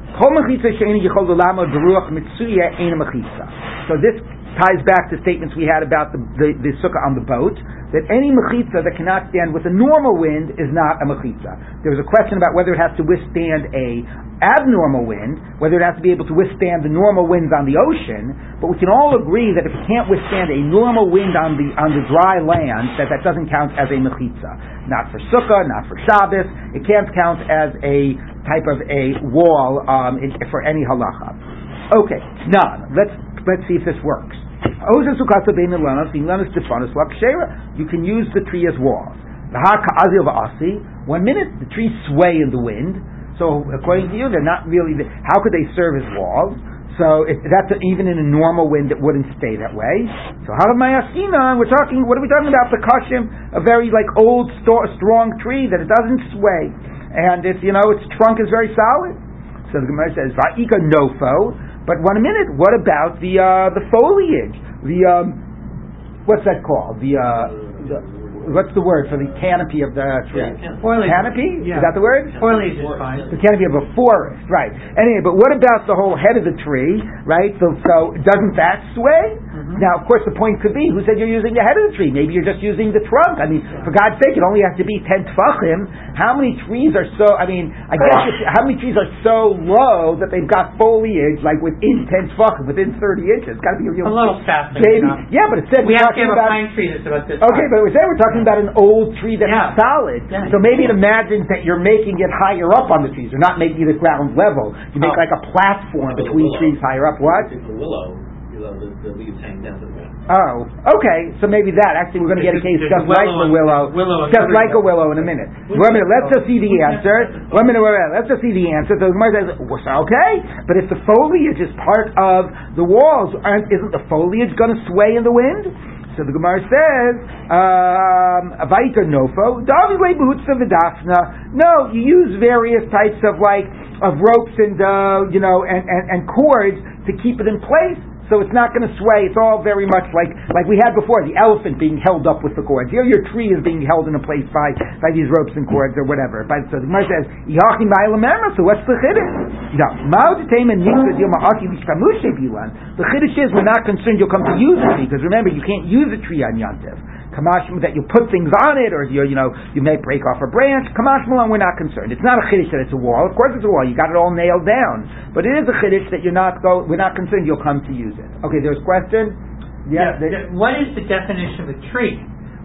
S1: So this ties back to statements we had about the, the, the sukkah on the boat, that any mechitza that cannot stand with a normal wind is not a mechitza. There was a question about whether it has to withstand a abnormal wind, whether it has to be able to withstand the normal winds on the ocean, but we can all agree that if it can't withstand a normal wind on the on the dry land, that that doesn't count as a mechitza. Not for sukkah, not for Shabbos. It can't count as a type of a wall um, in, for any halacha. Okay, none. Let's let's see if this works. You can use the tree as walls. One minute the trees sway in the wind, so according to you, they're not really. how could they serve as walls? So if that's a, even in a normal wind, it wouldn't stay that way. So how am I We're talking. What are we talking about? The kashim, a very like old, st- strong tree that it doesn't sway, and it's you know its trunk is very solid. So the Gemara says, "Va'ika nofo." But one minute, what about the uh, the foliage? The um, what's that called? The, uh, the what's the word for the canopy of the tree?
S5: Yeah,
S3: Foliage.
S1: Canopy?
S3: Yeah.
S1: Is that the word?
S3: Foliage is fine.
S1: The canopy of a forest, right. Anyway, but what about the whole head of the tree, right? So, so doesn't that sway? Mm-hmm. Now, of course, the point could be, who said you're using the head of the tree? Maybe you're just using the trunk. I mean, for God's sake, it only has to be 10 tfachim. How many trees are so, I mean, I guess, how many trees are so low that they've got foliage, like within 10 tfachim, within 30 inches? It's got to be a real...
S3: A little faster.
S1: Baby. Yeah, but it said
S3: We
S1: we're
S3: have to
S1: talking
S3: have a
S1: about...
S3: pine tree that's about this
S1: Okay,
S3: high.
S1: but we say we're talking about an old tree that's
S3: Yeah.
S1: solid.
S3: Yeah.
S1: So maybe it imagines that you're making it higher up on the trees. You're not making it at ground level. You make
S3: Oh.
S1: like a platform
S5: The
S1: between
S5: willow.
S1: trees higher up. What?
S5: It's a willow, you know, the, the leaves hang down to the ground.
S1: Oh, okay. So maybe that. Actually, we're going to get a case just
S3: a
S1: like
S3: willow
S1: the willow.
S3: willow
S1: just like a
S3: willow.
S1: willow in a minute. One minute. Let's just see the answer. One minute. Wait, wait, Let's just see the answer. So the Gemara says, okay, but if the foliage is part of the walls, aren't, isn't the foliage going to sway in the wind? So the Gemara says, um, "Avaika nofo v'dafna." No, you use various types of like of ropes and uh, you know and, and, and cords to keep it in place. So it's not going to sway. It's all very much like like we had before, the elephant being held up with the cords. Here, your tree is being held in a place by by these ropes and cords or whatever. But so the Gemara says, "Yachim ba'elamema." So what's the chiddush? No. The chiddush is we're not concerned you'll come to use the tree because remember you can't use a tree on Yantiv. Kamashma that you put things on it, or you you know you may break off a branch. Kamashma we're not concerned. It's not a chiddush that it's a wall. Of course it's a wall. You got it all nailed down, but it is a chiddush that you're not go. We're not concerned you'll come to use it. Okay, there's a question.
S3: Yeah,
S1: the-
S3: what is the definition of a tree?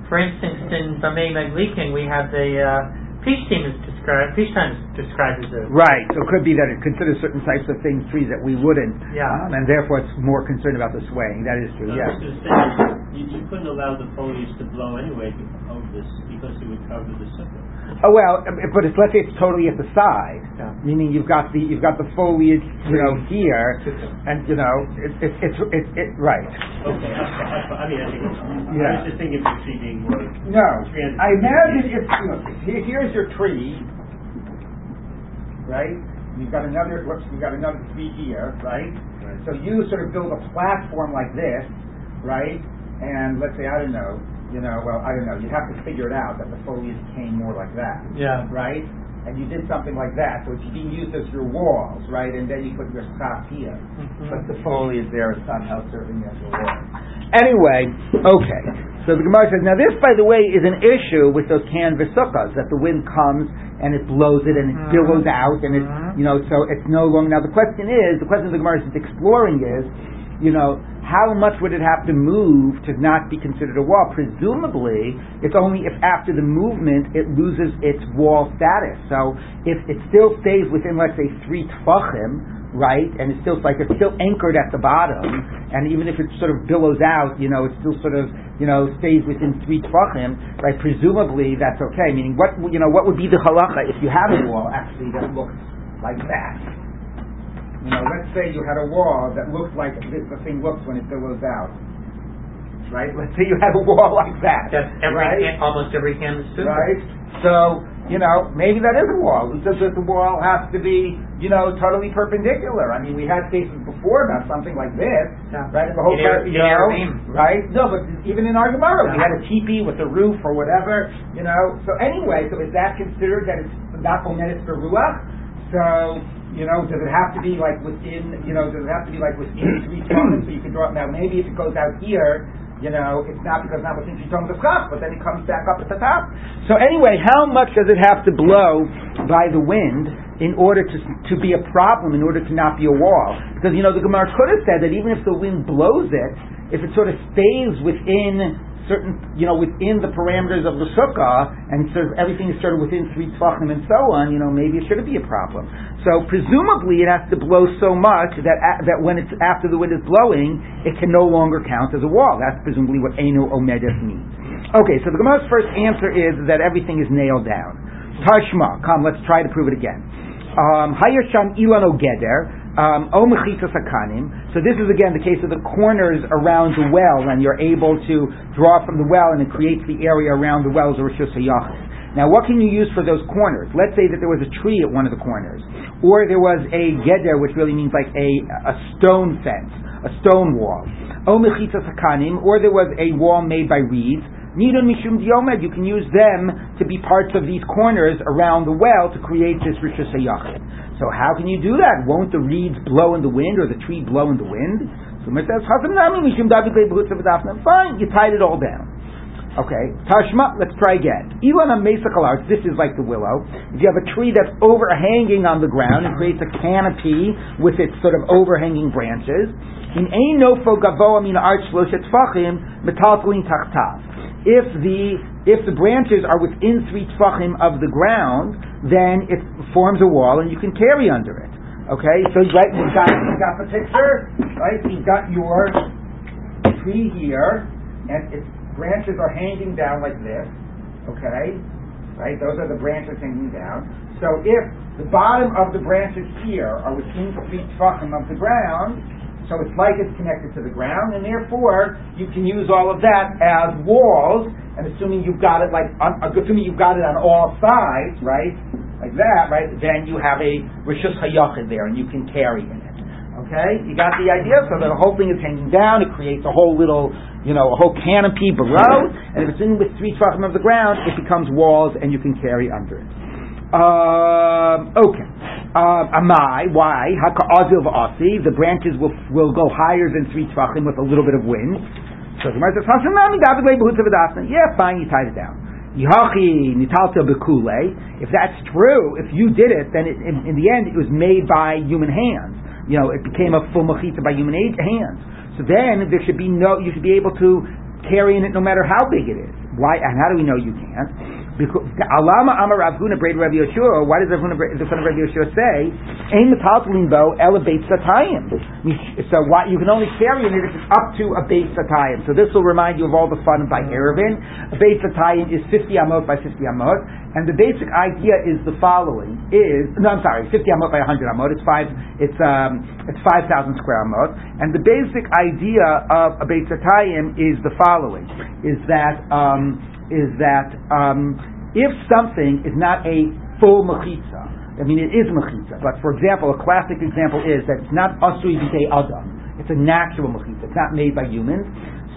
S3: For instance, in Bameh Madlikin, we have the uh, Peach team is described. Peach time is described as a
S1: Right. So it could be that it considers certain types of things trees that we wouldn't,
S3: Yeah.
S1: um, and therefore it's more concerned about the swaying. That is true.
S4: I
S1: Yeah.
S4: was going to you, you couldn't allow the foliage to blow anyway over this because it would cover the sukkah.
S1: Oh well, um, but it's, let's say it's totally at the side,
S3: Yeah.
S1: Meaning you've got the you've got the foliage, you know, here, and you know, it, it, it's it's it, right.
S4: Okay, I, I, I mean, I think it's, I was just thinking of the tree being more.
S1: No, I imagine if look, here, here's your tree, right? You've got another whoops, you've got another tree here, right? So you sort of build a platform like this, right? And let's say I don't know, you know, well I don't know, you'd have to figure it out that the foliage came more like that.
S3: yeah.
S1: right? And you did something like that, so it's being used as your walls, right? And then you put your schach here,
S3: Mhm.
S1: but the foliage there is somehow serving as a wall. Anyway, okay. So the Gemara says, now this, by the way, is an issue with those canvas sukkahs, that the wind comes and it blows it and it
S3: Mhm.
S1: billows out and it,
S3: Mhm.
S1: you know, so it's no longer. Now the question is, the question the Gemara is exploring is, you know, how much would it have to move to not be considered a wall? Presumably, it's only if after the movement it loses its wall status. So if it still stays within, let's say, three tfachim, right, and it's still like it's still anchored at the bottom, and even if it sort of billows out, you know, it still sort of, you know, stays within three tfachim, right? Presumably, that's okay. Meaning, what you know, what would be the halacha if you have a wall actually that looks like that? You know, let's say you had a wall that looked like this, the thing looks when it billows out. Right? Let's say you had a wall like that.
S3: That's every
S1: right?
S3: can, almost every canvas suit.
S1: Right? So, you know, maybe that is a wall. Who says that the wall has to be, you know, totally perpendicular? I mean, we had cases before about something like this,
S3: Yeah.
S1: right? The whole you know, right? No, but even in our Gemara, we had a teepee with a roof or whatever, you know. So anyway, so is that considered that it's not omedes for ruach? So, you know, does it have to be like within, you know, does it have to be like within three tons so you can draw it? Now, maybe if it goes out here, you know, it's not because not within three tons of chaf, but then it comes back up at the top. So anyway, how much does it have to blow by the wind in order to to be a problem, in order to not be a wall? Because you know, the Gemara could have said that even if the wind blows it, if it sort of stays within certain, you know, within the parameters of the sukkah, and sort of everything is sort of within three tefachim and so on, you know, maybe it shouldn't be a problem. So presumably it has to blow so much that a, that when it's after the wind is blowing, it can no longer count as a wall. That's presumably what enu omedes means. Okay, so the Gemara's first answer is that everything is nailed down. Tashma, come, let's try to prove it again. Um, Hayir ilan ogeder, um. So this is again the case of the corners around the well, and you're able to draw from the well, and it creates the area around the wells of Rishus Hayachis. Now, what can you use for those corners? Let's say that there was a tree at one of the corners, or there was a geder, which really means like a, a stone fence, a stone wall. O hakanim, or there was a wall made by reeds. Nidun mishum diomed, you can use them to be parts of these corners around the well to create this rishus hayachid. So how can you do that? Won't the reeds blow in the wind or the tree blow in the wind? So it says, fine, you tied it all down. Okay, Tashma, let's try again. Ilan Mesakalar, this is like the willow. If you have a tree that's overhanging on the ground and creates a canopy with its sort of overhanging branches, in ein nofo gavoa arch shloshet tfachim metaltalin tachtav. If the if the branches are within three tfachim of the ground, then it forms a wall and you can carry under it. Okay, so right, you've got you've got the picture, right? You've got your tree here, and its branches are hanging down like this. Okay, right? Those are the branches hanging down. So if the bottom of the branches here are within three tfachim of the ground, so it's like it's connected to the ground, and therefore you can use all of that as walls. And assuming you've got it like, on, assuming you've got it on all sides, right, like that, right, then you have a rishus hayachid there, and you can carry in it. Okay, you got the idea. So the whole thing is hanging down. It creates a whole little, you know, a whole canopy below. And if it's in with three tefachim of the ground, it becomes walls, and you can carry under it. Um, okay. Um, amai, why? Haka'azil v'asi, the branches will will go higher than three tefachim with a little bit of wind. So the Gemara says, "Hasanami david Yeah, fine, you tied it down. Yihachi nitalta bekule. If that's true, if you did it, then it, in, in the end it was made by human hands. You know, it became a full mechitza by human hands. So then there should be no, you should be able to carry in it no matter how big it is. Why? And how do we know you can't? Because Alama Amar Rav Huna Braid Rav Yoshua. Why does Rav the son of Rav Yoshua say Ein Metaltalin Bo Elevate Satayim? So why you can only carry it if it's up to a base Satayim. So this will remind you of all the fun by Eruvin. A base Satayim is 50 amot by 50 amot, and the basic idea is the following: is no, I'm sorry, 50 amot by 100 amot. It's five. It's um, it's 5,000 square amot, and the basic idea of a base Satayim is the following: is that um, is that um, if something is not a full mechitza, I mean it is mechitza, but for example, a classic example is that it's not asui b'dei adam, it's a natural mechitza, it's not made by humans.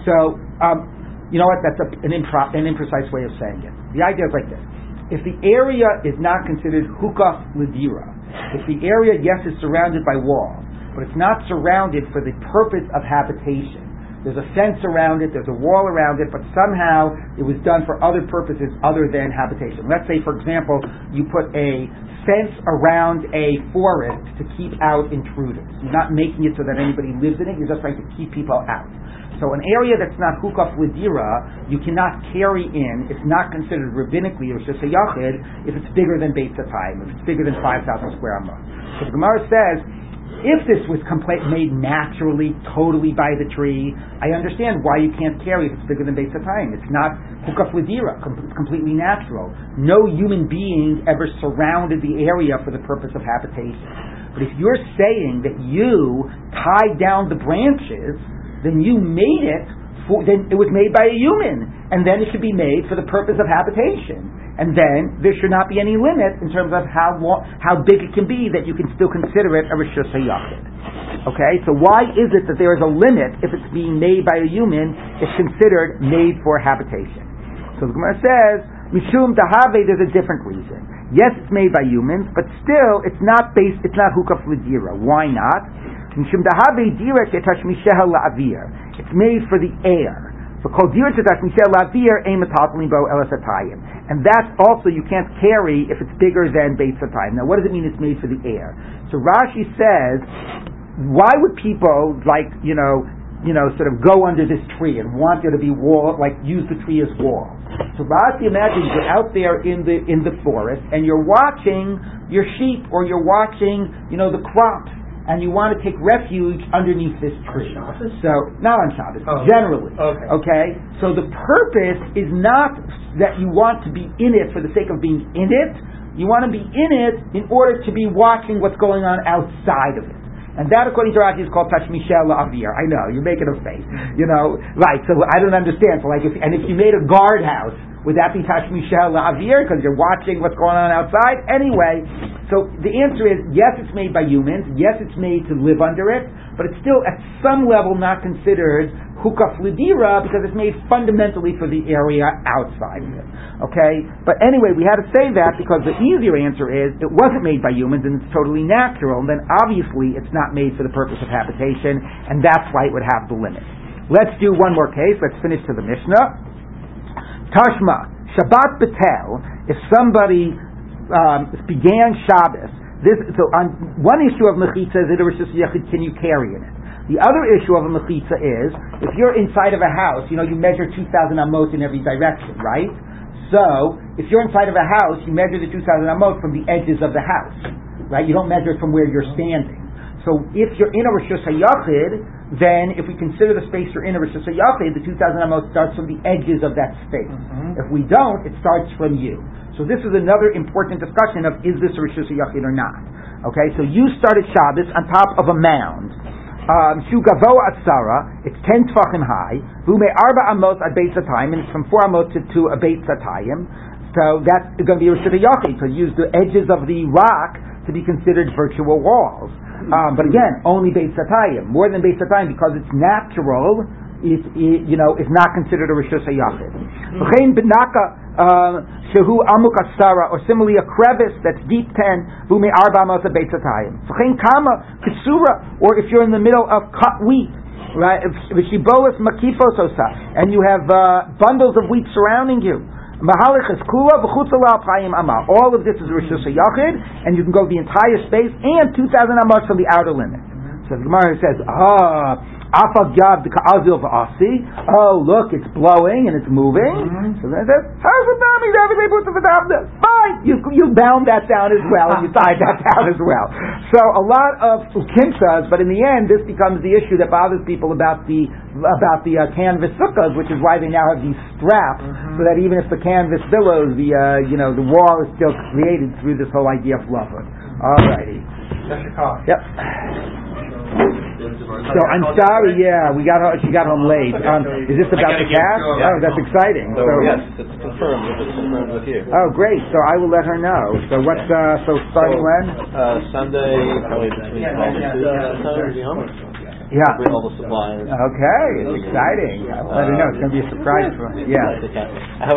S1: So, um, you know what? That's a, an, impro- an imprecise way of saying it. The idea is like this: if the area is not considered hukah lidira, if the area yes is surrounded by walls, but it's not surrounded for the purpose of habitation there's a fence around it, there's a wall around it, but somehow it was done for other purposes other than habitation. Let's say, for example, you put a fence around a forest to keep out intruders. You're not making it so that anybody lives in it, you're just trying to keep people out. So an area that's not hukaf lidira, you cannot carry in, it's not considered rabbinically or just a yachid if it's bigger than Beit Satayim, if it's bigger than 5,000 square amot. So the Gemara says, if this was complete, made naturally, totally by the tree, I understand why you can't carry if it's bigger than Beis Hatayim. It's not hukaf lidira, it's completely natural. No human being ever surrounded the area for the purpose of habitation. But if you're saying that you tied down the branches, then you made it for, then it was made by a human, and then it should be made for the purpose of habitation. And then there should not be any limit in terms of how long, how big it can be that you can still consider it a rishus hayachid. Okay, so why is it that there is a limit if it's being made by a human? It's considered made for habitation. So the Gemara says, Mishum Dahave, there's a different reason. Yes, it's made by humans, but still, it's not based, it's not hukaf lidira. Why not? Mishum Dahave dira ketash misheha la'avir. It's made for the air. And that's also, you can't carry if it's bigger than Beit Satayim. Now, what does it mean it's made for the air? So Rashi says, why would people, like, you know, you know, sort of go under this tree and want there to be wall, like use the tree as wall. So Rashi imagines you're out there in the in the forest and you're watching your sheep or you're watching, you know, the crops and you want to take refuge underneath this tree. So not on Shabbos, oh, generally. Okay. okay. So the purpose is not that you want to be in it for the sake of being in it. You want to be in it in order to be watching what's going on outside of it. And that, according to Rashi, is called Tashmishel Avir. I know you're making a face. You know, right? So I don't understand. So like, if, and if you made a guardhouse, would that be Tashmishel Avir because you're watching what's going on outside? Anyway, so the answer is yes, it's made by humans. Yes, it's made to live under it, but it's still at some level not considered hukaf lidira because it's made fundamentally for the area outside of it. Okay? But anyway, we had to say that because the easier answer is it wasn't made by humans and it's totally natural, and then obviously it's not made for the purpose of habitation, and that's why it would have the limit. Let's do one more case. Let's finish to the Mishnah. Tashma, Shabbat Betel, if somebody um, began Shabbos, this, so on one issue of Mechitza is it was just a can you carry in it? The other issue of a mechitza is if you're inside of a house, you know, you measure 2,000 amot in every direction, right? So if you're inside of a house, you measure the 2,000 amot from the edges of the house, right? You don't measure it from where you're standing. So if you're in a Rosh Hashanah then if we consider the space you're in a Rosh Hashanah the 2,000 amot starts from the edges of that space. Mm-hmm. If we don't, it starts from you. So this is another important discussion of is this a Rosh Hashanah or not. Okay, so you started Shabbos on top of a mound um, Shu Gavo Atzara, it's 10 Tvachim high, Vume Arba Amos at Beit Satayim, and it's from 4 Amos to, to a Beit. So that's going to be a Rishita Yachid, so use the edges of the rock to be considered virtual walls. Um, but again, only Beit Satayim. More than Beit Satayim because it's natural, is, you know, is not considered a Rishus HaYachid. V'chein benaka um, shehu amuk asara, or similarly a crevice that's deep ten, v'umei arba amos beit V'chein kama kisura, or if you're in the middle of cut wheat, right? V'shibolas makifos osa, and you have uh, bundles of wheat surrounding you. All of this is Rishus HaYachid, and you can go the entire space and 2,000 amos from the outer limit. So the Gemara says, ah, Afagav the Ka'azil. Oh, look, it's blowing and it's moving.
S3: Mhm.
S1: So then it says, how's the Nami? Everybody puts the Fine. You, you bound that down as well and you tied that down as well. So a lot of ukimsas, but in the end, this becomes the issue that bothers people about the about the uh, canvas sukkahs, which is why they now have these straps, so that even if the canvas billows, the uh, you know the wall is still created through this whole idea of lover. Alrighty.
S3: That's your call.
S1: Yep. So I'm sorry, yeah, we got her, she got home late. Um, is this about the cast? Oh, that's exciting.
S5: So, yes, it's confirmed, it's confirmed with you.
S1: oh, great. So I will let her know. So what's uh, so starting when?
S5: Uh, Sunday, probably between
S3: Yeah,
S5: twelve and
S3: yeah,
S5: two,
S3: yeah.
S5: sometime, you know?
S1: Yeah.
S5: Bring all the supplies.
S1: Okay, it's exciting. I'll let her know. It's going to be a surprise for her. Yeah.